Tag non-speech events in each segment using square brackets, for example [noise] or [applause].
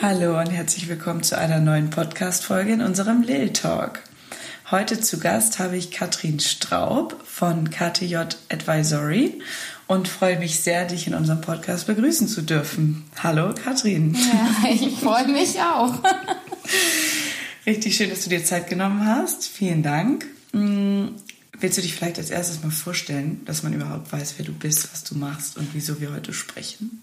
Hallo und herzlich willkommen zu einer neuen Podcast-Folge in unserem Lil Talk. Heute zu Gast habe ich Katrin Straub von KTJ Advisory und freue mich sehr, dich in unserem Podcast begrüßen zu dürfen. Hallo Katrin. Ja, ich freue mich auch. Richtig schön, dass du dir Zeit genommen hast. Vielen Dank. Hm, willst du dich vielleicht als erstes mal vorstellen, dass man überhaupt weiß, wer du bist, was du machst und wieso wir heute sprechen?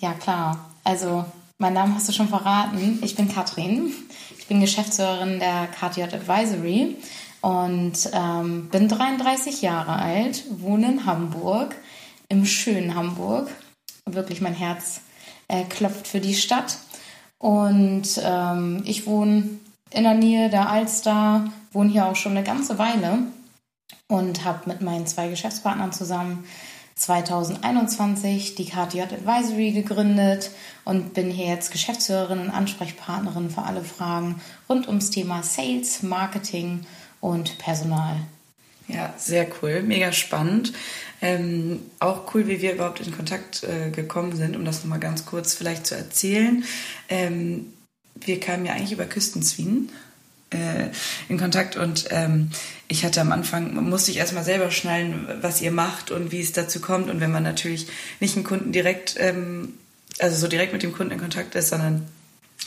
Ja, klar. Also, mein Name hast du schon verraten. Ich bin Katrin. Ich bin Geschäftsführerin der KTJ Advisory und ähm, bin 33 Jahre alt, wohne in Hamburg, im schönen Hamburg. Wirklich mein Herz äh, klopft für die Stadt. Und ähm, ich wohne in der Nähe der Alster, wohne hier auch schon eine ganze Weile und habe mit meinen zwei Geschäftspartnern zusammen 2021 die KTJ Advisory gegründet und bin hier jetzt Geschäftsführerin und Ansprechpartnerin für alle Fragen rund ums Thema Sales, Marketing und Personal. Ja, sehr cool, mega spannend. Ähm, auch cool, wie wir überhaupt in Kontakt äh, gekommen sind, um das nochmal ganz kurz vielleicht zu erzählen. Ähm, wir kamen ja eigentlich über Küstenzwien äh, in Kontakt und ähm, ich hatte am Anfang, musste ich erstmal selber schnallen, was ihr macht und wie es dazu kommt. Und wenn man natürlich nicht einen Kunden direkt, ähm, also so direkt mit dem Kunden in Kontakt ist, sondern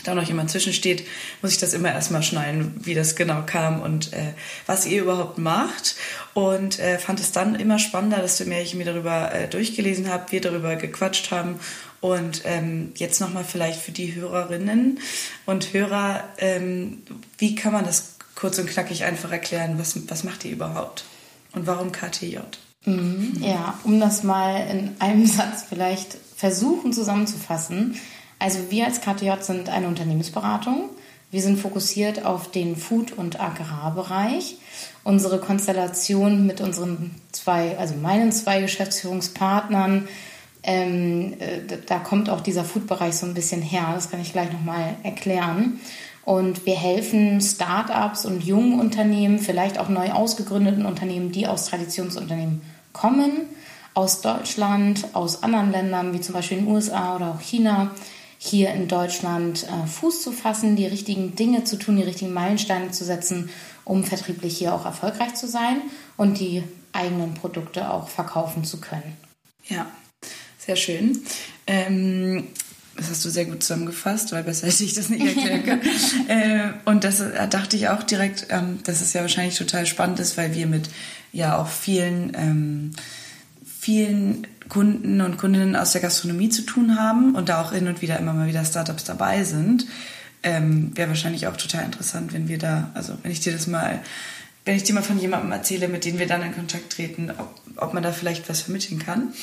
da noch jemand zwischensteht, muss ich das immer erstmal schnallen, wie das genau kam und äh, was ihr überhaupt macht. Und äh, fand es dann immer spannender, desto mehr ich mir darüber äh, durchgelesen habe, wir darüber gequatscht haben. Und ähm, jetzt nochmal vielleicht für die Hörerinnen und Hörer, ähm, wie kann man das kurz und knackig einfach erklären, was, was macht ihr überhaupt und warum KTJ? Mhm, ja, um das mal in einem [laughs] Satz vielleicht versuchen zusammenzufassen. Also wir als KTJ sind eine Unternehmensberatung. Wir sind fokussiert auf den Food- und Agrarbereich. Unsere Konstellation mit unseren zwei, also meinen zwei Geschäftsführungspartnern, ähm, äh, da kommt auch dieser Food-Bereich so ein bisschen her. Das kann ich gleich nochmal erklären. Und wir helfen Startups und jungen Unternehmen, vielleicht auch neu ausgegründeten Unternehmen, die aus Traditionsunternehmen kommen, aus Deutschland, aus anderen Ländern wie zum Beispiel den USA oder auch China, hier in Deutschland äh, Fuß zu fassen, die richtigen Dinge zu tun, die richtigen Meilensteine zu setzen, um vertrieblich hier auch erfolgreich zu sein und die eigenen Produkte auch verkaufen zu können. Ja, sehr schön. Ähm, das hast du sehr gut zusammengefasst, weil besser [laughs] hätte ich das nicht erklären können. äh, und das da dachte ich auch direkt, ähm, dass es ja wahrscheinlich total spannend ist, weil wir mit ja auch vielen, ähm, vielen Kunden und Kundinnen aus der Gastronomie zu tun haben und da auch hin und wieder immer mal wieder Startups dabei sind, ähm, wäre wahrscheinlich auch total interessant, wenn wir da, also wenn ich dir das mal, wenn ich dir mal von jemandem erzähle, mit dem wir dann in Kontakt treten, ob, ob man da vielleicht was vermitteln kann.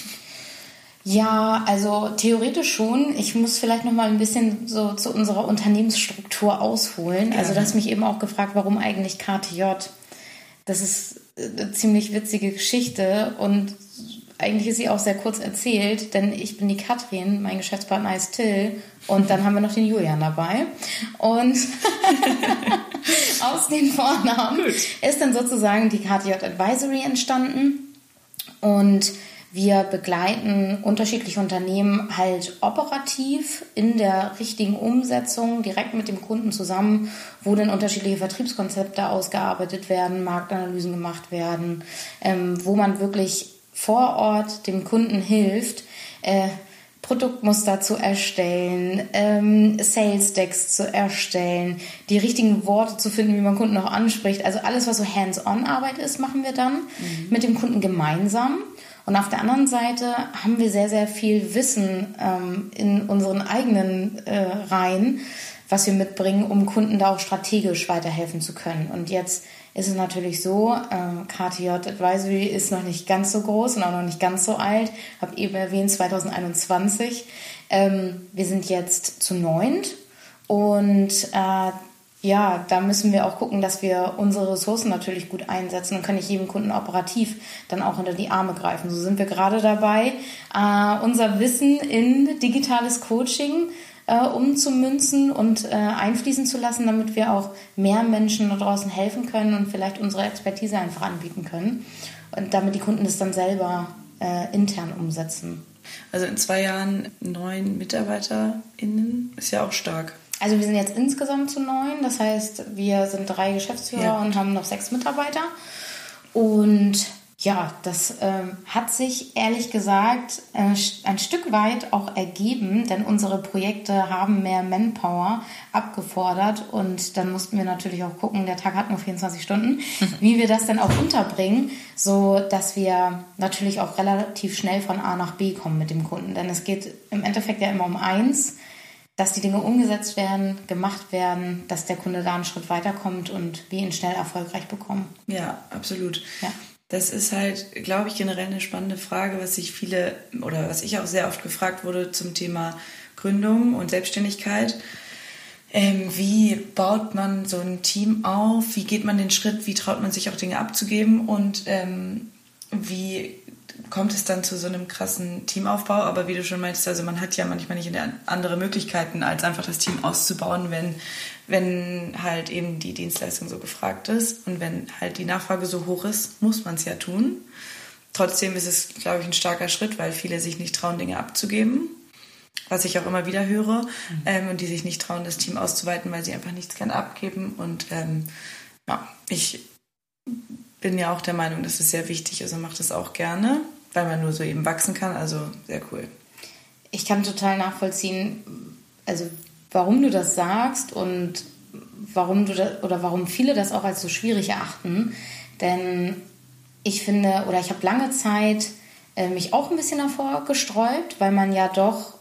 Ja, also theoretisch schon. Ich muss vielleicht noch mal ein bisschen so zu unserer Unternehmensstruktur ausholen. Also, du hast mich eben auch gefragt, warum eigentlich KTJ? Das ist eine ziemlich witzige Geschichte und eigentlich ist sie auch sehr kurz erzählt, denn ich bin die Katrin, mein Geschäftspartner ist Till und dann haben wir noch den Julian dabei. Und [laughs] aus den Vornamen Gut. ist dann sozusagen die KTJ Advisory entstanden und wir begleiten unterschiedliche Unternehmen halt operativ in der richtigen Umsetzung, direkt mit dem Kunden zusammen, wo dann unterschiedliche Vertriebskonzepte ausgearbeitet werden, Marktanalysen gemacht werden, ähm, wo man wirklich vor Ort dem Kunden hilft, äh, Produktmuster zu erstellen, ähm, Sales Decks zu erstellen, die richtigen Worte zu finden, wie man Kunden auch anspricht. Also alles, was so Hands-on-Arbeit ist, machen wir dann mhm. mit dem Kunden gemeinsam. Und auf der anderen Seite haben wir sehr, sehr viel Wissen ähm, in unseren eigenen äh, Reihen, was wir mitbringen, um Kunden da auch strategisch weiterhelfen zu können. Und jetzt ist es natürlich so, ähm, KTJ Advisory ist noch nicht ganz so groß und auch noch nicht ganz so alt. Habe eben erwähnt, 2021. Ähm, wir sind jetzt zu neunt und äh, ja, da müssen wir auch gucken, dass wir unsere Ressourcen natürlich gut einsetzen und können nicht jedem Kunden operativ dann auch unter die Arme greifen. So sind wir gerade dabei, äh, unser Wissen in digitales Coaching äh, umzumünzen und äh, einfließen zu lassen, damit wir auch mehr Menschen da draußen helfen können und vielleicht unsere Expertise einfach anbieten können und damit die Kunden das dann selber äh, intern umsetzen. Also in zwei Jahren neun MitarbeiterInnen ist ja auch stark. Also wir sind jetzt insgesamt zu neun. Das heißt, wir sind drei Geschäftsführer ja. und haben noch sechs Mitarbeiter. Und ja, das ähm, hat sich ehrlich gesagt äh, ein Stück weit auch ergeben, denn unsere Projekte haben mehr Manpower abgefordert und dann mussten wir natürlich auch gucken, der Tag hat nur 24 Stunden, [laughs] wie wir das dann auch unterbringen, so dass wir natürlich auch relativ schnell von A nach B kommen mit dem Kunden, denn es geht im Endeffekt ja immer um eins, dass die Dinge umgesetzt werden, gemacht werden, dass der Kunde da einen Schritt weiterkommt und wir ihn schnell erfolgreich bekommen. Ja, absolut. Ja. Das ist halt, glaube ich, generell eine spannende Frage, was sich viele oder was ich auch sehr oft gefragt wurde zum Thema Gründung und Selbstständigkeit. Ähm, wie baut man so ein Team auf? Wie geht man den Schritt? Wie traut man sich auch Dinge abzugeben? Und ähm, wie kommt es dann zu so einem krassen Teamaufbau? Aber wie du schon meinst, also man hat ja manchmal nicht andere Möglichkeiten, als einfach das Team auszubauen, wenn wenn halt eben die Dienstleistung so gefragt ist und wenn halt die Nachfrage so hoch ist, muss man es ja tun. Trotzdem ist es, glaube ich, ein starker Schritt, weil viele sich nicht trauen, Dinge abzugeben, was ich auch immer wieder höre, mhm. ähm, und die sich nicht trauen, das Team auszuweiten, weil sie einfach nichts gerne abgeben. Und ähm, ja, ich bin ja auch der Meinung, dass es sehr wichtig ist und mache das auch gerne, weil man nur so eben wachsen kann. Also sehr cool. Ich kann total nachvollziehen, also warum du das sagst und warum du das, oder warum viele das auch als so schwierig erachten. Denn ich finde, oder ich habe lange Zeit äh, mich auch ein bisschen davor gesträubt, weil man ja doch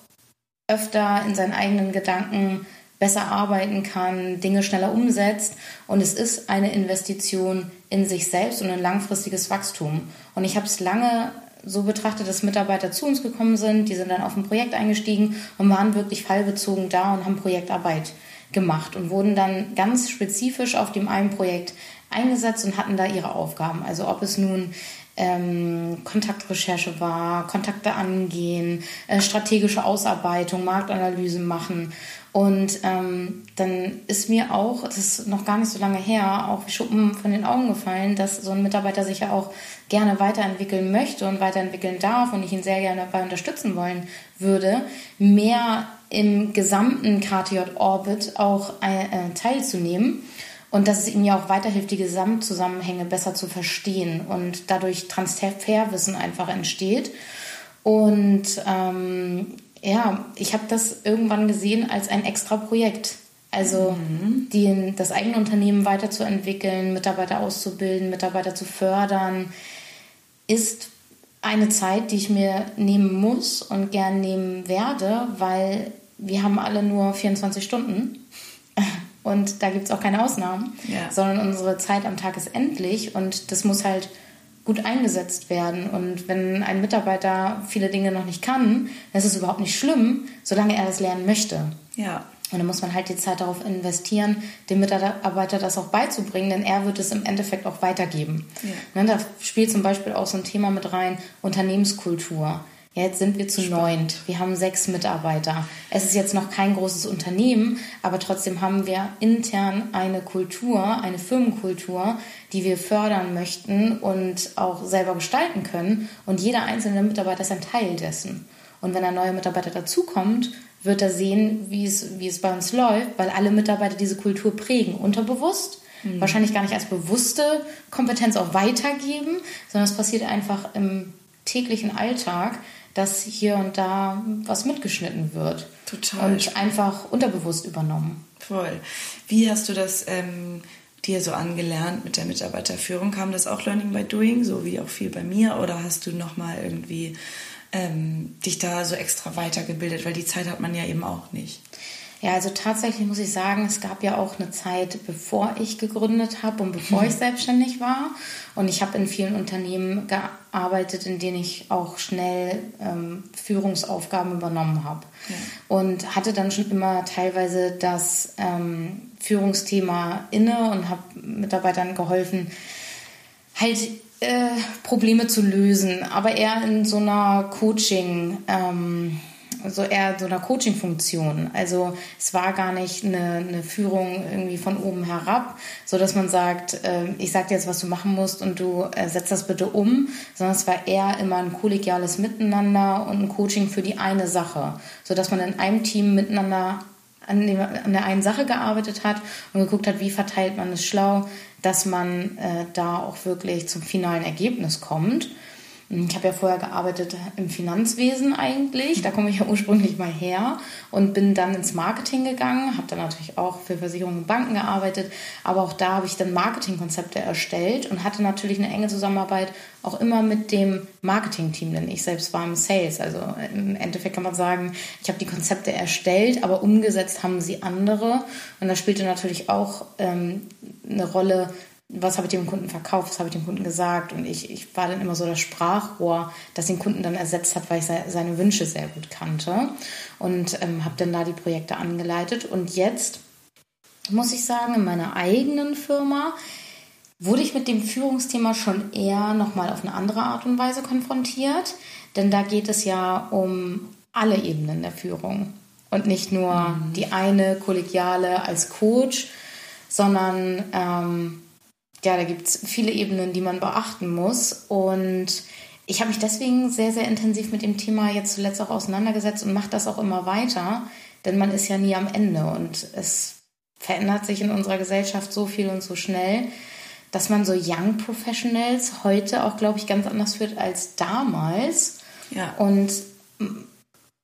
öfter in seinen eigenen Gedanken besser arbeiten kann, Dinge schneller umsetzt. Und es ist eine Investition in sich selbst und ein langfristiges Wachstum. Und ich habe es lange so betrachtet, dass Mitarbeiter zu uns gekommen sind, die sind dann auf ein Projekt eingestiegen und waren wirklich fallbezogen da und haben Projektarbeit gemacht und wurden dann ganz spezifisch auf dem einen Projekt eingesetzt und hatten da ihre Aufgaben. Also ob es nun ähm, Kontaktrecherche war, Kontakte angehen, äh, strategische Ausarbeitung, Marktanalyse machen. Und ähm, dann ist mir auch, das ist noch gar nicht so lange her, auch Schuppen von den Augen gefallen, dass so ein Mitarbeiter sich ja auch gerne weiterentwickeln möchte und weiterentwickeln darf und ich ihn sehr gerne dabei unterstützen wollen würde, mehr im gesamten KTJ-Orbit auch äh, teilzunehmen und dass es ihm ja auch weiterhilft, die Gesamtzusammenhänge besser zu verstehen und dadurch Transferwissen einfach entsteht. Und ähm, ja, ich habe das irgendwann gesehen als ein extra Projekt. Also mhm. die, das eigene Unternehmen weiterzuentwickeln, Mitarbeiter auszubilden, Mitarbeiter zu fördern, ist eine Zeit, die ich mir nehmen muss und gern nehmen werde, weil wir haben alle nur 24 Stunden und da gibt es auch keine Ausnahmen, ja. sondern unsere Zeit am Tag ist endlich und das muss halt gut eingesetzt werden. Und wenn ein Mitarbeiter viele Dinge noch nicht kann, dann ist es überhaupt nicht schlimm, solange er das lernen möchte. Ja. Und dann muss man halt die Zeit darauf investieren, dem Mitarbeiter das auch beizubringen, denn er wird es im Endeffekt auch weitergeben. Ja. Ne, da spielt zum Beispiel auch so ein Thema mit rein, Unternehmenskultur. Ja, jetzt sind wir zu neunt. Wir haben sechs Mitarbeiter. Es ist jetzt noch kein großes Unternehmen, aber trotzdem haben wir intern eine Kultur, eine Firmenkultur, die wir fördern möchten und auch selber gestalten können. Und jeder einzelne Mitarbeiter ist ein Teil dessen. Und wenn ein neuer Mitarbeiter dazukommt, wird er sehen, wie es, wie es bei uns läuft, weil alle Mitarbeiter diese Kultur prägen, unterbewusst. Mhm. Wahrscheinlich gar nicht als bewusste Kompetenz auch weitergeben, sondern es passiert einfach im täglichen Alltag, dass hier und da was mitgeschnitten wird. Total. Und einfach unterbewusst übernommen. Voll. Wie hast du das ähm, dir so angelernt mit der Mitarbeiterführung? Kam das auch Learning by Doing, so wie auch viel bei mir? Oder hast du nochmal irgendwie ähm, dich da so extra weitergebildet? Weil die Zeit hat man ja eben auch nicht. Ja, also tatsächlich muss ich sagen, es gab ja auch eine Zeit, bevor ich gegründet habe und bevor ich selbstständig war. Und ich habe in vielen Unternehmen gearbeitet, in denen ich auch schnell ähm, Führungsaufgaben übernommen habe. Ja. Und hatte dann schon immer teilweise das ähm, Führungsthema inne und habe Mitarbeitern geholfen, halt äh, Probleme zu lösen, aber eher in so einer Coaching- ähm, so eher so einer Coaching-Funktion. Also es war gar nicht eine, eine, Führung irgendwie von oben herab, so dass man sagt, äh, ich sag dir jetzt, was du machen musst und du äh, setzt das bitte um, sondern es war eher immer ein kollegiales Miteinander und ein Coaching für die eine Sache, so dass man in einem Team miteinander an, dem, an der einen Sache gearbeitet hat und geguckt hat, wie verteilt man es schlau, dass man äh, da auch wirklich zum finalen Ergebnis kommt. Ich habe ja vorher gearbeitet im Finanzwesen eigentlich, da komme ich ja ursprünglich mal her und bin dann ins Marketing gegangen, habe dann natürlich auch für Versicherungen und Banken gearbeitet, aber auch da habe ich dann Marketingkonzepte erstellt und hatte natürlich eine enge Zusammenarbeit auch immer mit dem Marketingteam, denn ich selbst war im Sales. Also im Endeffekt kann man sagen, ich habe die Konzepte erstellt, aber umgesetzt haben sie andere. Und da spielte natürlich auch ähm, eine Rolle, was habe ich dem Kunden verkauft, was habe ich dem Kunden gesagt. Und ich, ich war dann immer so das Sprachrohr, das den Kunden dann ersetzt hat, weil ich seine Wünsche sehr gut kannte. Und ähm, habe dann da die Projekte angeleitet. Und jetzt muss ich sagen, in meiner eigenen Firma wurde ich mit dem Führungsthema schon eher nochmal auf eine andere Art und Weise konfrontiert. Denn da geht es ja um alle Ebenen der Führung. Und nicht nur mhm. die eine kollegiale als Coach, sondern ähm, ja, da gibt es viele Ebenen, die man beachten muss. Und ich habe mich deswegen sehr, sehr intensiv mit dem Thema jetzt zuletzt auch auseinandergesetzt und mache das auch immer weiter, denn man ist ja nie am Ende und es verändert sich in unserer Gesellschaft so viel und so schnell, dass man so Young Professionals heute auch, glaube ich, ganz anders führt als damals. Ja. Und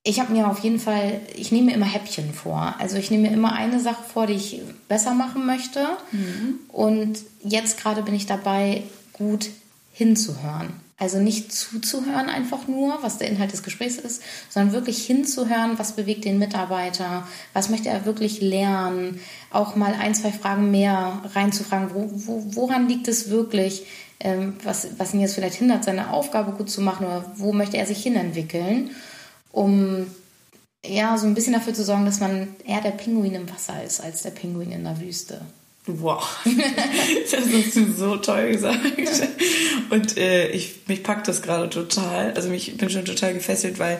ich habe mir auf jeden Fall, ich nehme mir immer Häppchen vor. Also ich nehme mir immer eine Sache vor, die ich besser machen möchte. Mhm. Und jetzt gerade bin ich dabei, gut hinzuhören. Also nicht zuzuhören einfach nur, was der Inhalt des Gesprächs ist, sondern wirklich hinzuhören, was bewegt den Mitarbeiter, was möchte er wirklich lernen, auch mal ein, zwei Fragen mehr reinzufragen, wo, wo, woran liegt es wirklich, ähm, was, was ihn jetzt vielleicht hindert, seine Aufgabe gut zu machen oder wo möchte er sich hinentwickeln um ja so ein bisschen dafür zu sorgen, dass man eher der Pinguin im Wasser ist als der Pinguin in der Wüste. Wow, [laughs] das hast du so toll gesagt. Und äh, ich, mich packt das gerade total. Also ich bin schon total gefesselt, weil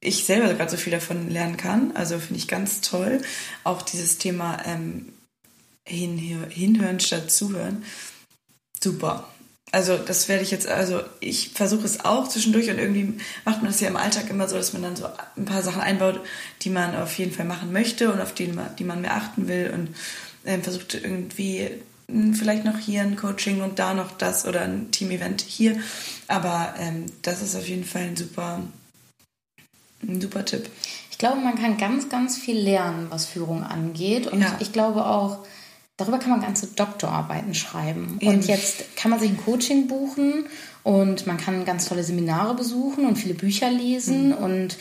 ich selber gerade so viel davon lernen kann. Also finde ich ganz toll. Auch dieses Thema ähm, hinhören statt zuhören. Super. Also das werde ich jetzt, also ich versuche es auch zwischendurch und irgendwie macht man das ja im Alltag immer so, dass man dann so ein paar Sachen einbaut, die man auf jeden Fall machen möchte und auf die man, die man mehr achten will und äh, versucht irgendwie hm, vielleicht noch hier ein Coaching und da noch das oder ein Team-Event hier. Aber ähm, das ist auf jeden Fall ein super, ein super Tipp. Ich glaube, man kann ganz, ganz viel lernen, was Führung angeht. Und ja. ich glaube auch, Darüber kann man ganze Doktorarbeiten schreiben. Eben. Und jetzt kann man sich ein Coaching buchen und man kann ganz tolle Seminare besuchen und viele Bücher lesen mhm. und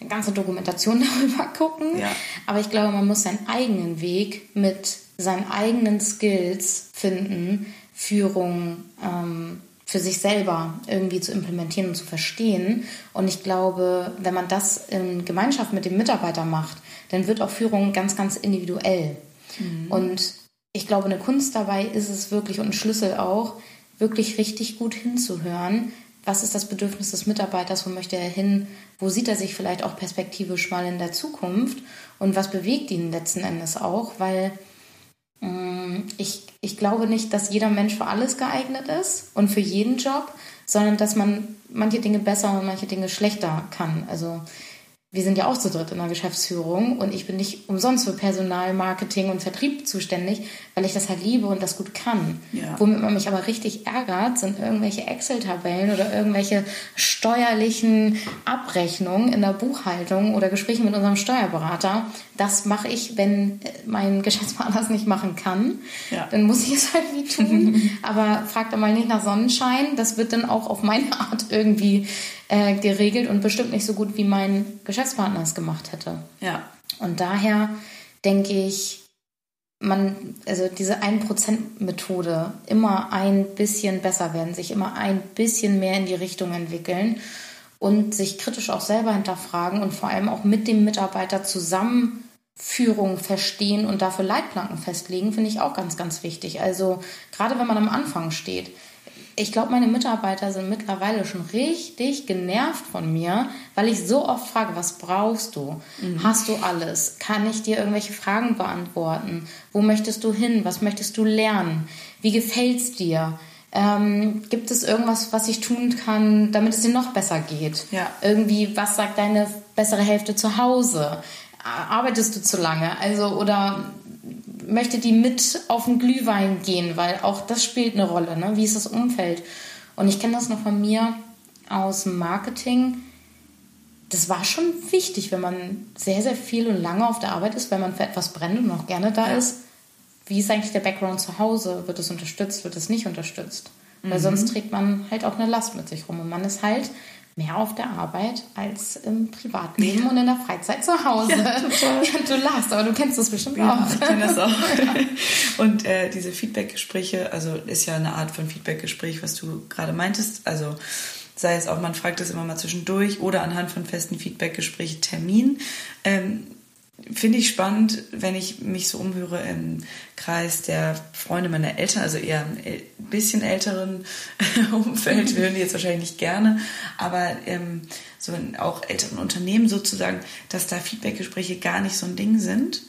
eine ganze Dokumentation [laughs] darüber gucken. Ja. Aber ich glaube, man muss seinen eigenen Weg mit seinen eigenen Skills finden, Führung ähm, für sich selber irgendwie zu implementieren und zu verstehen. Und ich glaube, wenn man das in Gemeinschaft mit dem Mitarbeiter macht, dann wird auch Führung ganz, ganz individuell. Mhm. Und ich glaube, eine Kunst dabei ist es wirklich und ein Schlüssel auch, wirklich richtig gut hinzuhören. Was ist das Bedürfnis des Mitarbeiters? Wo möchte er hin? Wo sieht er sich vielleicht auch perspektivisch mal in der Zukunft? Und was bewegt ihn letzten Endes auch? Weil mh, mm, ich, ich glaube nicht, dass jeder Mensch für alles geeignet ist und für jeden Job, sondern dass man manche Dinge besser und manche Dinge schlechter kann. Also wir sind ja auch zu dritt in der Geschäftsführung und ich bin nicht umsonst für Personal, Marketing und Vertrieb zuständig, weil ich das halt liebe und das gut kann. Ja. Womit man mich aber richtig ärgert, sind irgendwelche Excel-Tabellen oder irgendwelche steuerlichen Abrechnungen in der Buchhaltung oder Gespräche mit unserem Steuerberater. Das mache ich, wenn mein Geschäftspartner es nicht machen kann. Ja. Dann muss ich es halt wie tun. [laughs] aber fragt er mal nicht nach Sonnenschein. Das wird dann auch auf meine Art irgendwie äh, geregelt und bestimmt nicht so gut, wie mein Geschäftspartner es gemacht hätte. Ja. Und daher denke ich, man, also diese 1%-Methode, immer ein bisschen besser werden, sich immer ein bisschen mehr in die Richtung entwickeln und sich kritisch auch selber hinterfragen und vor allem auch mit dem Mitarbeiter zusammen Führung verstehen und dafür Leitplanken festlegen, finde ich auch ganz, ganz wichtig. Also gerade wenn man am Anfang steht, ich glaube, meine Mitarbeiter sind mittlerweile schon richtig genervt von mir, weil ich so oft frage, was brauchst du? Mhm. Hast du alles? Kann ich dir irgendwelche Fragen beantworten? Wo möchtest du hin? Was möchtest du lernen? Wie gefällt es dir? Ähm, gibt es irgendwas, was ich tun kann, damit es dir noch besser geht? Ja. Irgendwie, was sagt deine bessere Hälfte zu Hause? arbeitest du zu lange? Also, oder möchte die mit auf den Glühwein gehen, weil auch das spielt eine Rolle. Ne? Wie ist das Umfeld? Und ich kenne das noch von mir aus dem Marketing. Das war schon wichtig, wenn man sehr, sehr viel und lange auf der Arbeit ist, wenn man für etwas brennt und auch gerne da ja. ist. Wie ist eigentlich der Background zu Hause? Wird es unterstützt, wird es nicht unterstützt? Mhm. Weil sonst trägt man halt auch eine Last mit sich rum. Und man ist halt mehr auf der Arbeit als im Privatleben ja. und in der Freizeit zu Hause. Ja, [laughs] ja, du lachst, aber du kennst das bestimmt ja, auch. Ich kenne das auch. [laughs] Und äh, diese Feedbackgespräche, also ist ja eine Art von Feedbackgespräch, was du gerade meintest. Also sei es auch, man fragt es immer mal zwischendurch oder anhand von festen Feedbackgesprächen Termin. Ähm, finde ich spannend, wenn ich mich so umhöre im Kreis der Freunde meiner Eltern, also eher ein bisschen älteren [laughs] Umfeld, wir hören die jetzt wahrscheinlich nicht gerne, aber ähm, so auch älteren Unternehmen sozusagen, dass da Feedbackgespräche gar nicht so ein Ding sind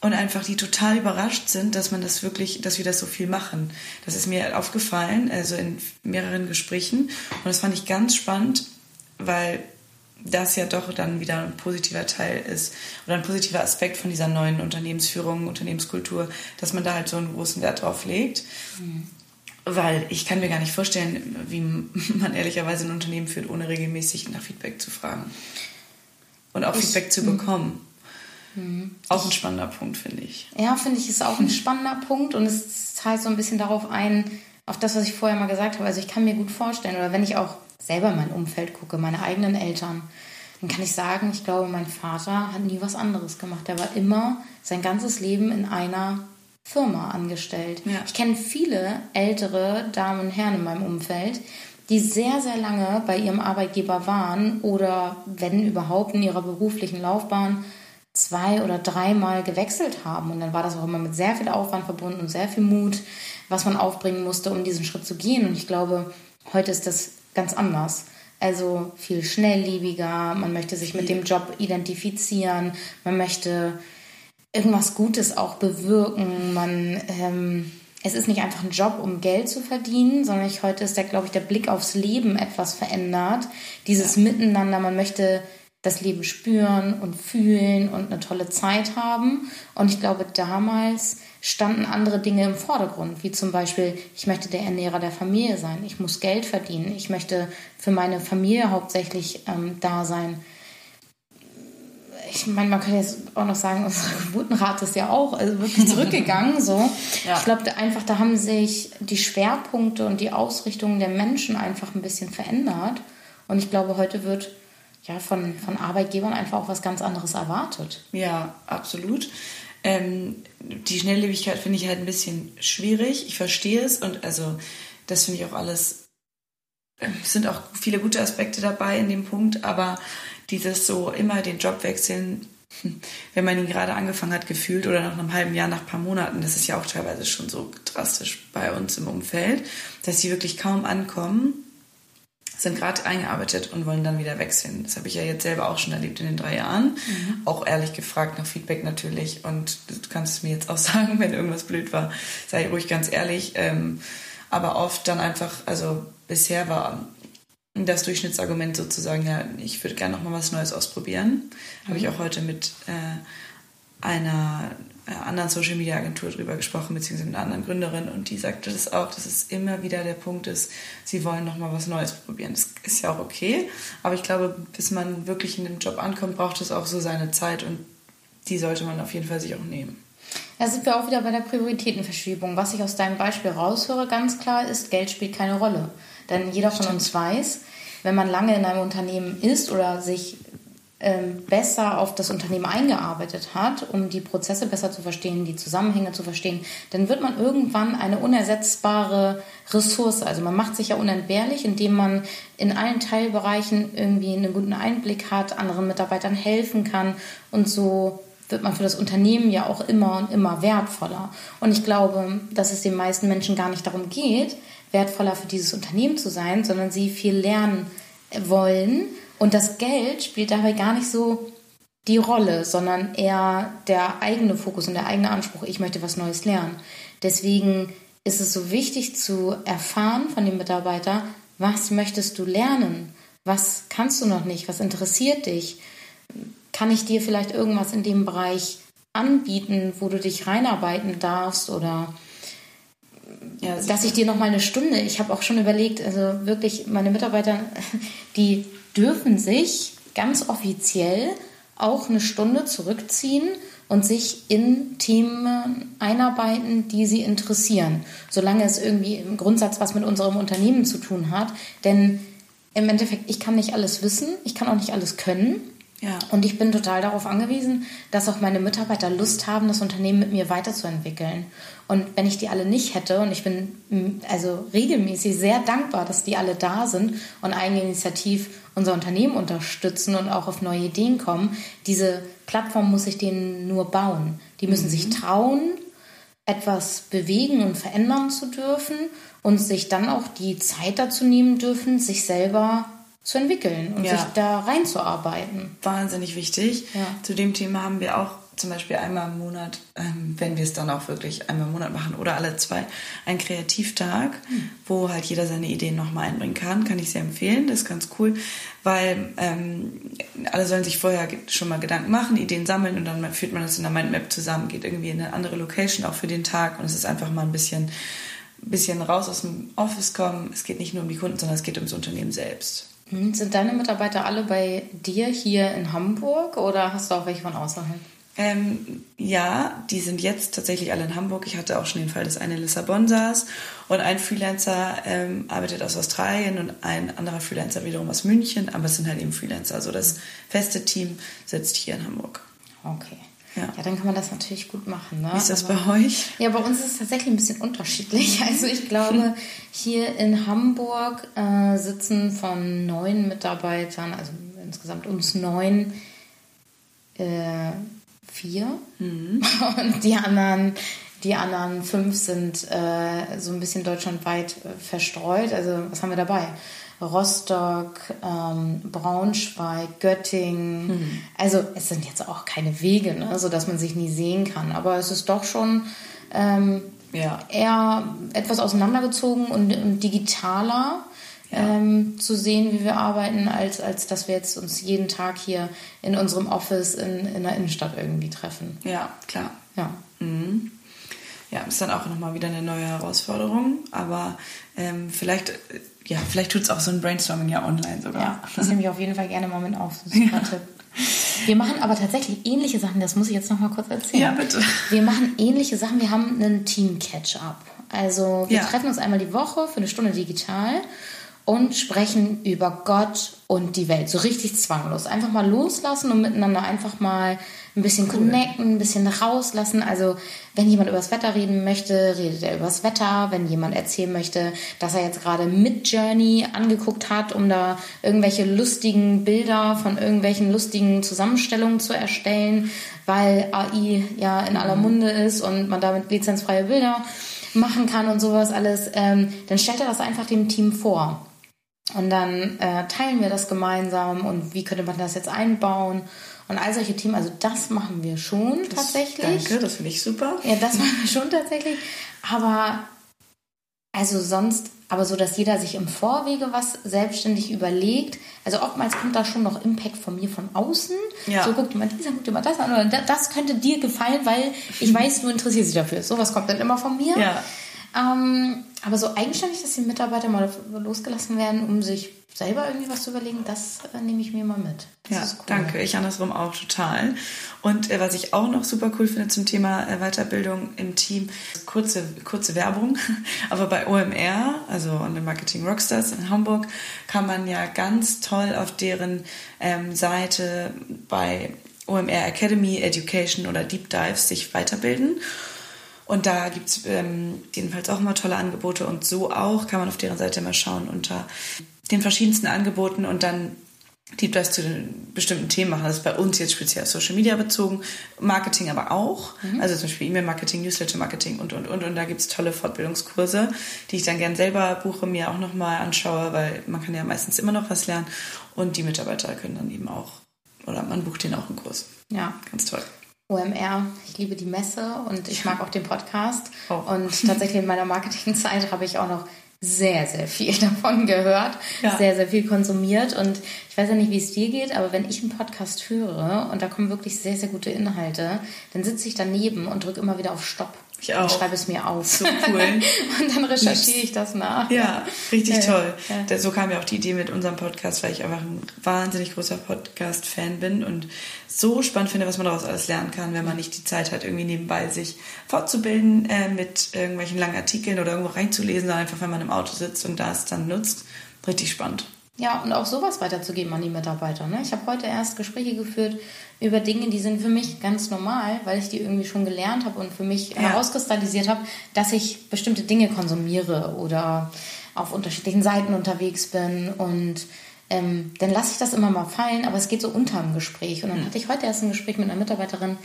und einfach die total überrascht sind, dass man das wirklich, dass wir das so viel machen. Das ist mir aufgefallen, also in mehreren Gesprächen und das fand ich ganz spannend, weil das ja doch dann wieder ein positiver Teil ist oder ein positiver Aspekt von dieser neuen Unternehmensführung, Unternehmenskultur, dass man da halt so einen großen Wert drauf legt. Mhm. Weil ich kann mir gar nicht vorstellen, wie [laughs] man ehrlicherweise ein Unternehmen führt, ohne regelmäßig nach Feedback zu fragen. Und auch ich, Feedback zu mhm. bekommen. Mhm. Auch ein spannender Punkt, finde ich. Ja, finde ich, ist auch ein [laughs] spannender Punkt und es zahlt so ein bisschen darauf ein, auf das, was ich vorher mal gesagt habe. Also ich kann mir gut vorstellen, oder wenn ich auch selber mein Umfeld gucke, meine eigenen Eltern, dann kann ich sagen, ich glaube, mein Vater hat nie was anderes gemacht. Er war immer sein ganzes Leben in einer Firma angestellt. Ja. Ich kenne viele ältere Damen und Herren in meinem Umfeld, die sehr, sehr lange bei ihrem Arbeitgeber waren oder, wenn überhaupt, in ihrer beruflichen Laufbahn zwei oder dreimal gewechselt haben. Und dann war das auch immer mit sehr viel Aufwand verbunden und sehr viel Mut, was man aufbringen musste, um diesen Schritt zu gehen. Und ich glaube, heute ist das ganz anders. Also viel schnelllebiger, man möchte sich mit dem Job identifizieren, man möchte irgendwas Gutes auch bewirken, man, ähm, es ist nicht einfach ein Job, um Geld zu verdienen, sondern ich, heute ist der, glaube ich, der Blick aufs Leben etwas verändert. Dieses Miteinander, man möchte das Leben spüren und fühlen und eine tolle Zeit haben. Und ich glaube, damals standen andere Dinge im Vordergrund, wie zum Beispiel, ich möchte der Ernährer der Familie sein, ich muss Geld verdienen, ich möchte für meine Familie hauptsächlich ähm, da sein. Ich meine, man könnte jetzt auch noch sagen, [laughs] unsere Geburtenrate ist ja auch also wirklich [laughs] zurückgegangen. So. Ja. Ich glaube einfach, da haben sich die Schwerpunkte und die Ausrichtungen der Menschen einfach ein bisschen verändert. Und ich glaube, heute wird ja, von, von Arbeitgebern einfach auch was ganz anderes erwartet. Ja, absolut. Ähm, die Schnelllebigkeit finde ich halt ein bisschen schwierig. Ich verstehe es und also das finde ich auch alles. Es sind auch viele gute Aspekte dabei in dem Punkt, aber dieses so immer den Job wechseln, [laughs] wenn man ihn gerade angefangen hat, gefühlt oder nach einem halben Jahr, nach ein paar Monaten, das ist ja auch teilweise schon so drastisch bei uns im Umfeld, dass sie wirklich kaum ankommen sind gerade eingearbeitet und wollen dann wieder wechseln. Das habe ich ja jetzt selber auch schon erlebt in den drei Jahren. Mhm. Auch ehrlich gefragt nach Feedback natürlich. Und du kannst es mir jetzt auch [laughs] sagen, wenn irgendwas blöd war, sei ruhig ganz ehrlich. Ähm, aber oft dann einfach, also bisher war das Durchschnittsargument sozusagen, ja, ich würde gerne noch mal was Neues ausprobieren. Mhm. Habe ich auch heute mit äh, einer anderen Social Media Agentur drüber gesprochen, beziehungsweise mit einer anderen Gründerin und die sagte das auch, dass es immer wieder der Punkt ist, sie wollen nochmal was Neues probieren. Das ist ja auch okay, aber ich glaube, bis man wirklich in dem Job ankommt, braucht es auch so seine Zeit und die sollte man auf jeden Fall sich auch nehmen. Da sind wir auch wieder bei der Prioritätenverschiebung. Was ich aus deinem Beispiel raushöre, ganz klar ist, Geld spielt keine Rolle. Denn jeder von uns weiß, wenn man lange in einem Unternehmen ist oder sich besser auf das Unternehmen eingearbeitet hat, um die Prozesse besser zu verstehen, die Zusammenhänge zu verstehen, dann wird man irgendwann eine unersetzbare Ressource. Also man macht sich ja unentbehrlich, indem man in allen Teilbereichen irgendwie einen guten Einblick hat, anderen Mitarbeitern helfen kann und so wird man für das Unternehmen ja auch immer und immer wertvoller. Und ich glaube, dass es den meisten Menschen gar nicht darum geht, wertvoller für dieses Unternehmen zu sein, sondern sie viel lernen wollen und das Geld spielt dabei gar nicht so die Rolle, sondern eher der eigene Fokus und der eigene Anspruch, ich möchte was Neues lernen. Deswegen ist es so wichtig zu erfahren von dem Mitarbeiter, was möchtest du lernen? Was kannst du noch nicht? Was interessiert dich? kann ich dir vielleicht irgendwas in dem Bereich anbieten, wo du dich reinarbeiten darfst oder ja, dass ich dir noch mal eine Stunde, ich habe auch schon überlegt, also wirklich meine Mitarbeiter, [laughs] die dürfen sich ganz offiziell auch eine Stunde zurückziehen und sich in Themen einarbeiten, die sie interessieren, solange es irgendwie im Grundsatz was mit unserem Unternehmen zu tun hat. Denn im Endeffekt, ich kann nicht alles wissen, ich kann auch nicht alles können. Ja. Und ich bin total darauf angewiesen, dass auch meine Mitarbeiter Lust haben, das Unternehmen mit mir weiterzuentwickeln. Und wenn ich die alle nicht hätte, und ich bin mm, also regelmäßig sehr dankbar, dass die alle da sind und eigeninitiativ unser Unternehmen unterstützen und auch auf neue Ideen kommen, diese Plattform muss ich denen nur bauen. Die müssen mhm. sich trauen, etwas bewegen und verändern zu dürfen und sich dann auch die Zeit dazu nehmen dürfen, sich selber zu entwickeln und ja. sich da reinzuarbeiten. Wahnsinnig wichtig. Ja. Zu dem Thema haben wir auch zum Beispiel einmal im Monat, ähm, wenn wir es dann auch wirklich einmal im Monat machen oder alle zwei, einen Kreativtag, mhm. wo halt jeder seine Ideen nochmal einbringen kann. Kann ich sehr empfehlen. Das ist ganz cool, weil ähm, alle sollen sich vorher schon mal Gedanken machen, Ideen sammeln und dann führt man das in der Mindmap zusammen, geht irgendwie in eine andere Location auch für den Tag und es ist einfach mal ein bisschen, bisschen raus aus dem Office kommen. Es geht nicht nur um die Kunden, sondern es geht ums Unternehmen selbst. Hm, sind deine Mitarbeiter alle bei dir hier in Hamburg oder hast du auch welche von außerhalb? Ähm, ja, die sind jetzt tatsächlich alle in Hamburg. Ich hatte auch schon den Fall, dass eine in Lissabon saß und ein Freelancer ähm, arbeitet aus Australien und ein anderer Freelancer wiederum aus München, aber es sind halt eben Freelancer. Also das feste Team sitzt hier in Hamburg. Okay. Ja. ja, dann kann man das natürlich gut machen. Ne? Wie ist das Aber, bei euch? Ja, bei uns ist es tatsächlich ein bisschen unterschiedlich. [laughs] Also ich glaube, hier in Hamburg äh, sitzen von neun Mitarbeitern, also insgesamt uns neun, äh, vier. Mhm. [laughs] Und die anderen, die anderen fünf sind äh, so ein bisschen deutschlandweit äh, verstreut. Also was haben wir dabei? Rostock, ähm, Braunschweig, Göttingen. Mhm. Also es sind jetzt auch keine Wege, ne, sodass man sich nie sehen kann. Aber es ist doch schon ähm, ja. eher etwas auseinandergezogen und, und digitaler. Ja. Ähm, zu sehen, wie wir arbeiten, als, als dass wir jetzt uns jeden Tag hier in unserem Office in, in der Innenstadt irgendwie treffen. Ja, klar. Ja. Mhm. Ja, ist dann auch nochmal wieder eine neue Herausforderung, aber ähm, vielleicht ja, vielleicht tut es auch so ein Brainstorming ja online sogar. Ja, das nehme ich auf jeden Fall gerne mal mit auf. Super Tipp. Wir machen aber tatsächlich ähnliche Sachen, das muss ich jetzt noch mal kurz erzählen. Ja, bitte. Wir machen ähnliche Sachen, wir haben einen Team-Catch-up. Also wir ja. treffen uns einmal die Woche für eine Stunde digital und sprechen über Gott und die Welt. So richtig zwanglos. Einfach mal loslassen und miteinander einfach mal ein bisschen cool. connecten, ein bisschen rauslassen. Also wenn jemand über das Wetter reden möchte, redet er über das Wetter. Wenn jemand erzählen möchte, dass er jetzt gerade mit Journey angeguckt hat, um da irgendwelche lustigen Bilder von irgendwelchen lustigen Zusammenstellungen zu erstellen, weil AI ja in aller mhm. Munde ist und man damit lizenzfreie Bilder machen kann und sowas alles, ähm, dann stellt er das einfach dem Team vor. Und dann äh, teilen wir das gemeinsam und wie könnte man das jetzt einbauen und all solche Themen. Also das machen wir schon das, tatsächlich. Danke, das finde ich super. Ja, das machen wir schon tatsächlich. Aber also sonst, aber so, dass jeder sich im Vorwege was selbstständig überlegt. Also oftmals kommt da schon noch Impact von mir von außen. Ja. So, guck dir mal dieser, guck dir mal das an. Oder das könnte dir gefallen, weil ich weiß, du interessierst dich dafür. Sowas kommt dann immer von mir. Ja. Ähm, aber so eigenständig, dass die Mitarbeiter mal losgelassen werden, um sich selber irgendwie was zu überlegen, das äh, nehme ich mir mal mit. Das ja, cool. danke. Ich andersrum auch total. Und äh, was ich auch noch super cool finde zum Thema äh, Weiterbildung im Team, kurze, kurze Werbung, [laughs] aber bei OMR, also Online Marketing Rockstars in Hamburg, kann man ja ganz toll auf deren ähm, Seite bei OMR Academy Education oder Deep Dives sich weiterbilden. Und da gibt es ähm, jedenfalls auch immer tolle Angebote und so auch kann man auf deren Seite mal schauen unter den verschiedensten Angeboten und dann Deep Dives zu den bestimmten Themen machen. Das ist bei uns jetzt speziell Social Media bezogen, Marketing aber auch. Mhm. Also zum Beispiel E-Mail-Marketing, Newsletter-Marketing und, und, und. Und da gibt es tolle Fortbildungskurse, die ich dann gern selber buche, mir auch nochmal anschaue, weil man kann ja meistens immer noch was lernen. Und die Mitarbeiter können dann eben auch, oder man bucht denen auch einen Kurs. Ja. Ganz toll. OMR, ich liebe die Messe und ich mag auch den Podcast. Oh. Und tatsächlich in meiner Marketingzeit habe ich auch noch sehr, sehr viel [laughs] davon gehört, ja. sehr, sehr viel konsumiert. Und ich weiß ja nicht, wie es dir geht, aber wenn ich einen Podcast höre und da kommen wirklich sehr, sehr gute Inhalte, dann sitze ich daneben und drücke immer wieder auf Stopp. Ich auch. Und schreibe es mir auf. So cool. [laughs] und dann recherchiere ich das nach. Ja, richtig ja, toll. Ja. So kam ja auch die Idee mit unserem Podcast, weil ich einfach ein wahnsinnig großer Podcast-Fan bin und so spannend finde, was man daraus alles lernen kann, wenn man nicht die Zeit hat, irgendwie nebenbei sich fortzubilden äh, mit irgendwelchen langen Artikeln oder irgendwo reinzulesen, sondern einfach, wenn man im Auto sitzt und das dann nutzt. Richtig spannend. Ja, und auch sowas weiterzugeben an die Mitarbeiter. Ne? Ich habe heute erst Gespräche geführt über Dinge, die sind für mich ganz normal, weil ich die irgendwie schon gelernt habe und für mich ja. herauskristallisiert habe, dass ich bestimmte Dinge konsumiere oder auf unterschiedlichen Seiten unterwegs bin und ähm, dann lasse ich das immer mal fallen, aber es geht so unter im Gespräch. Und dann hatte ich heute erst ein Gespräch mit einer Mitarbeiterin,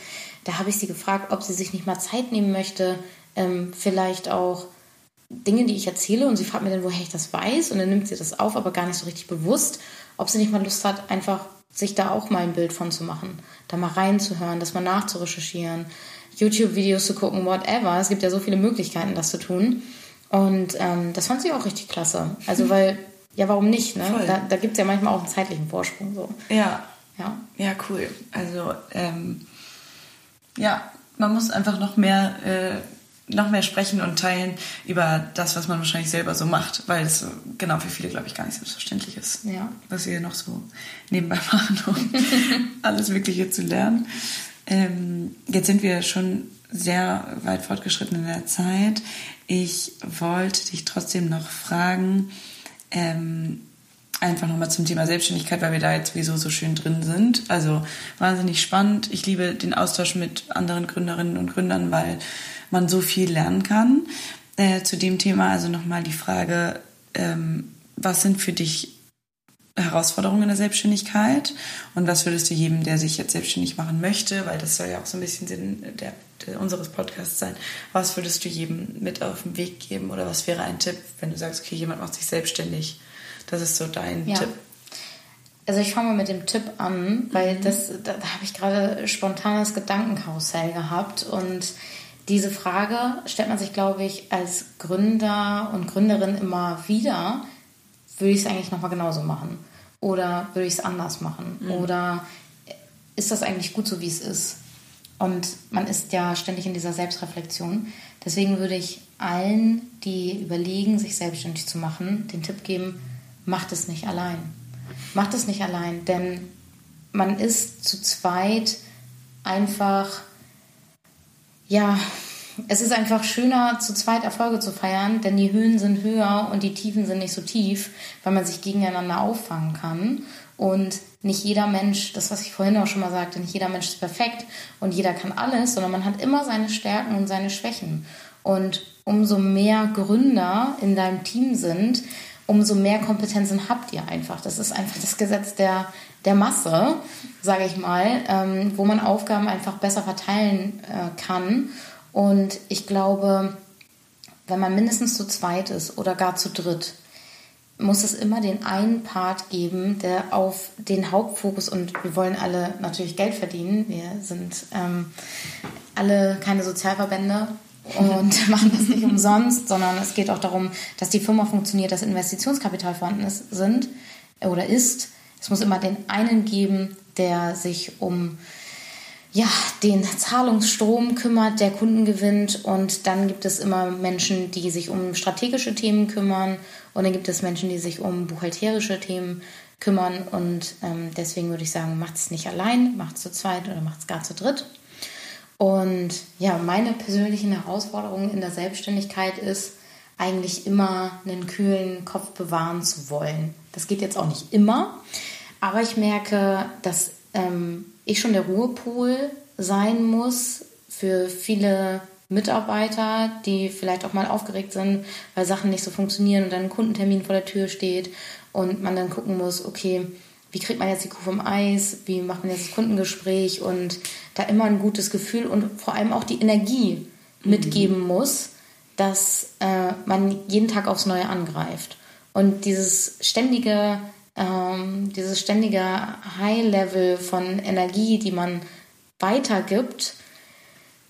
da habe ich sie gefragt, ob sie sich nicht mal Zeit nehmen möchte, ähm, vielleicht auch Dinge, die ich erzähle und sie fragt mir dann, woher ich das weiß und dann nimmt sie das auf, aber gar nicht so richtig bewusst, ob sie nicht mal Lust hat, einfach sich da auch mal ein Bild von zu machen, da mal reinzuhören, das mal nachzurecherchieren, YouTube-Videos zu gucken, whatever. Es gibt ja so viele Möglichkeiten, das zu tun. Und ähm, das fand sie auch richtig klasse. Also, weil, [laughs] ja, warum nicht? Ne? Voll. Da, da gibt es ja manchmal auch einen zeitlichen Vorsprung. So. Ja. Ja. Ja, cool. Also, ähm, ja, man muss einfach noch mehr äh, noch mehr sprechen und teilen über das, was man wahrscheinlich selber so macht, weil es genau für viele, glaube ich, gar nicht selbstverständlich ist, ja. was wir noch so nebenbei [laughs] machen, um [laughs] alles Mögliche zu lernen. Ähm, jetzt sind wir schon sehr weit fortgeschritten in der Zeit. Ich wollte dich trotzdem noch fragen, ähm, einfach nochmal zum Thema Selbstständigkeit, weil wir da jetzt sowieso so schön drin sind. Also wahnsinnig spannend. Ich liebe den Austausch mit anderen Gründerinnen und Gründern, weil man so viel lernen kann. Äh, zu dem Thema also nochmal die Frage, ähm, was sind für dich Herausforderungen in der Selbstständigkeit und was würdest du jedem, der sich jetzt selbstständig machen möchte, weil das soll ja auch so ein bisschen Sinn der, der, unseres Podcasts sein, was würdest du jedem mit auf den Weg geben oder was wäre ein Tipp, wenn du sagst, okay, jemand macht sich selbstständig, das ist so dein ja. Tipp. Also ich fange mal mit dem Tipp an, weil mhm. das, da, da habe ich gerade spontanes Gedankenkarussell gehabt und diese Frage stellt man sich, glaube ich, als Gründer und Gründerin immer wieder. Würde ich es eigentlich nochmal genauso machen? Oder würde ich es anders machen? Mhm. Oder ist das eigentlich gut so, wie es ist? Und man ist ja ständig in dieser Selbstreflexion. Deswegen würde ich allen, die überlegen, sich selbstständig zu machen, den Tipp geben, macht es nicht allein. Macht es nicht allein, denn man ist zu zweit einfach ja, es ist einfach schöner, zu zweit Erfolge zu feiern, denn die Höhen sind höher und die Tiefen sind nicht so tief, weil man sich gegeneinander auffangen kann. Und nicht jeder Mensch, das was ich vorhin auch schon mal sagte, nicht jeder Mensch ist perfekt und jeder kann alles, sondern man hat immer seine Stärken und seine Schwächen. Und umso mehr Gründer in deinem Team sind, umso mehr Kompetenzen habt ihr einfach. Das ist einfach das Gesetz der, der Masse, sage ich mal, ähm, wo man Aufgaben einfach besser verteilen äh, kann. Und ich glaube, wenn man mindestens zu zweit ist oder gar zu dritt, muss es immer den einen Part geben, der auf den Hauptfokus und wir wollen alle natürlich Geld verdienen. Wir sind ähm, alle keine Sozialverbände und [laughs] machen das nicht umsonst, sondern es geht auch darum, dass die Firma funktioniert, dass Investitionskapital vorhanden ist, sind oder ist es muss immer den einen geben, der sich um ja, den Zahlungsstrom kümmert, der Kunden gewinnt. Und dann gibt es immer Menschen, die sich um strategische Themen kümmern. Und dann gibt es Menschen, die sich um buchhalterische Themen kümmern. Und ähm, deswegen würde ich sagen, macht es nicht allein, macht es zu zweit oder macht es gar zu dritt. Und ja, meine persönlichen Herausforderungen in der Selbstständigkeit ist, eigentlich immer einen kühlen Kopf bewahren zu wollen. Das geht jetzt auch nicht immer, aber ich merke, dass ähm, ich schon der Ruhepol sein muss für viele Mitarbeiter, die vielleicht auch mal aufgeregt sind, weil Sachen nicht so funktionieren und dann ein Kundentermin vor der Tür steht und man dann gucken muss, okay, wie kriegt man jetzt die Kuh vom Eis, wie macht man jetzt das Kundengespräch und da immer ein gutes Gefühl und vor allem auch die Energie mhm. mitgeben muss, dass äh, man jeden Tag aufs Neue angreift. Und dieses ständige, ähm, dieses ständige High-Level von Energie, die man weitergibt,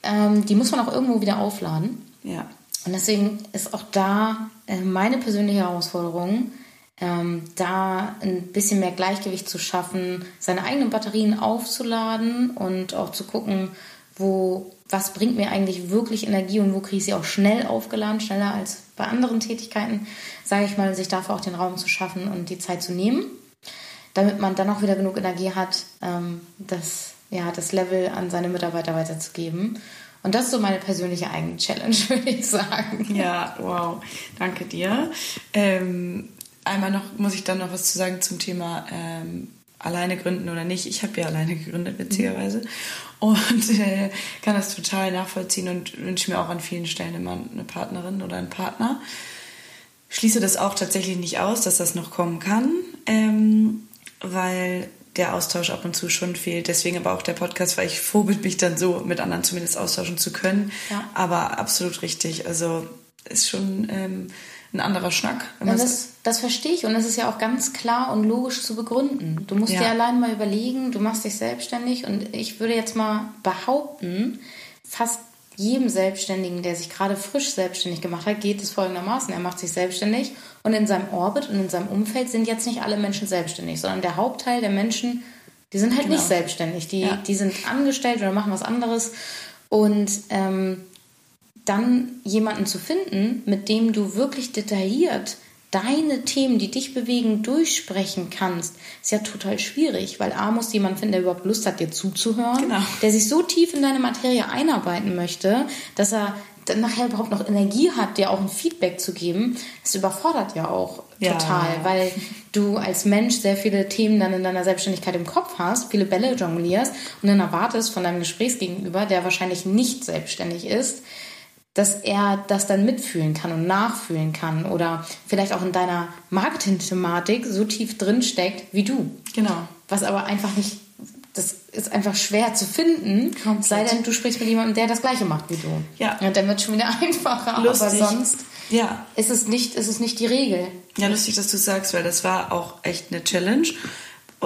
ähm, die muss man auch irgendwo wieder aufladen. Ja. Und deswegen ist auch da äh, meine persönliche Herausforderung, ähm, da ein bisschen mehr Gleichgewicht zu schaffen, seine eigenen Batterien aufzuladen und auch zu gucken, wo, was bringt mir eigentlich wirklich Energie und wo kriege ich sie auch schnell aufgeladen, schneller als bei anderen Tätigkeiten, sage ich mal, sich dafür auch den Raum zu schaffen und die Zeit zu nehmen, damit man dann auch wieder genug Energie hat, ähm, das, ja, das Level an seine Mitarbeiter weiterzugeben. Und das ist so meine persönliche eigene Challenge, [laughs] würde ich sagen. Ja, wow. Danke dir. Ähm, einmal noch, muss ich dann noch was zu sagen zum Thema ähm, alleine gründen oder nicht. Ich habe ja alleine gegründet, witzigerweise. Und äh, kann das total nachvollziehen und wünsche mir auch an vielen Stellen immer eine Partnerin oder einen Partner. Schließe das auch tatsächlich nicht aus, dass das noch kommen kann, ähm, weil der Austausch ab und zu schon fehlt. Deswegen aber auch der Podcast, weil ich vorbild mich dann so mit anderen zumindest austauschen zu können. Ja. Aber absolut richtig. Also ist schon ähm, ein anderer Schnack. Ja, das, das verstehe ich und das ist ja auch ganz klar und logisch zu begründen. Du musst ja. dir allein mal überlegen, du machst dich selbstständig und ich würde jetzt mal behaupten, fast jedem Selbstständigen, der sich gerade frisch selbstständig gemacht hat, geht es folgendermaßen. Er macht sich selbstständig und in seinem Orbit und in seinem Umfeld sind jetzt nicht alle Menschen selbstständig, sondern der Hauptteil der Menschen, die sind halt genau. nicht selbstständig. Die, ja. die sind angestellt oder machen was anderes und ähm, dann jemanden zu finden, mit dem du wirklich detailliert deine Themen, die dich bewegen, durchsprechen kannst, ist ja total schwierig, weil A muss jemand finden, der überhaupt Lust hat, dir zuzuhören, genau. der sich so tief in deine Materie einarbeiten möchte, dass er dann nachher überhaupt noch Energie hat, dir auch ein Feedback zu geben. Das überfordert ja auch total, ja. weil du als Mensch sehr viele Themen dann in deiner Selbstständigkeit im Kopf hast, viele Bälle jonglierst und dann erwartest von deinem Gesprächsgegenüber, der wahrscheinlich nicht selbstständig ist, dass er das dann mitfühlen kann und nachfühlen kann oder vielleicht auch in deiner Marketing-Thematik so tief drin steckt wie du. Genau. Was aber einfach nicht, das ist einfach schwer zu finden, Komplett. sei denn du sprichst mit jemandem, der das Gleiche macht wie du. Ja. Und dann wird es schon wieder [laughs] einfacher. Lustig. Aber sonst ja. ist, es nicht, ist es nicht die Regel. Ja, lustig, dass du sagst, weil das war auch echt eine Challenge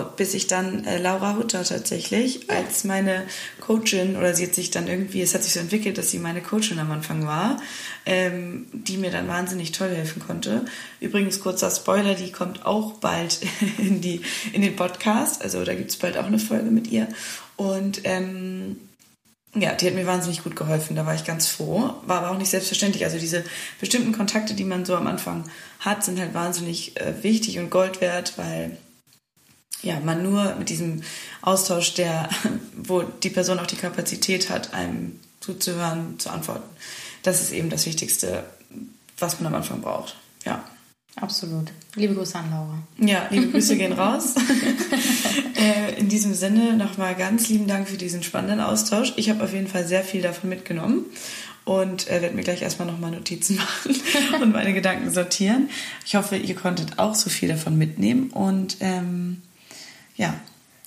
bis ich dann äh, Laura Hutter tatsächlich als meine Coachin oder sie hat sich dann irgendwie, es hat sich so entwickelt, dass sie meine Coachin am Anfang war, ähm, die mir dann wahnsinnig toll helfen konnte. Übrigens kurzer Spoiler, die kommt auch bald [laughs] in die in den Podcast, also da gibt es bald auch eine Folge mit ihr und ähm, ja, die hat mir wahnsinnig gut geholfen, da war ich ganz froh. War aber auch nicht selbstverständlich. Also diese bestimmten Kontakte, die man so am Anfang hat, sind halt wahnsinnig äh, wichtig und Gold wert, weil ja, man nur mit diesem Austausch, der, [laughs] wo die Person auch die Kapazität hat, einem zuzuhören, zu antworten. Das ist eben das Wichtigste, was man am Anfang braucht. Ja. Absolut. Liebe Grüße an Laura. Ja, liebe Grüße [laughs] gehen raus. [laughs] äh, in diesem Sinne nochmal ganz lieben Dank für diesen spannenden Austausch. Ich habe auf jeden Fall sehr viel davon mitgenommen und äh, werde mir gleich erstmal nochmal Notizen machen und meine Gedanken sortieren. Ich hoffe, ihr konntet auch so viel davon mitnehmen und ähm, ja,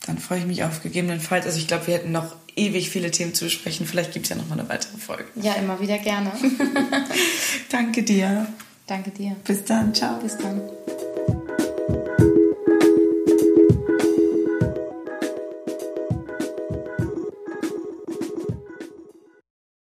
dann freue ich mich auf gegebenenfalls. Also ich glaube, wir hätten noch ewig viele Themen zu besprechen. Vielleicht gibt es ja noch mal eine weitere Folge. Ja, immer wieder gerne. [laughs] Danke dir. Danke dir. Bis dann. Ciao. Bis dann.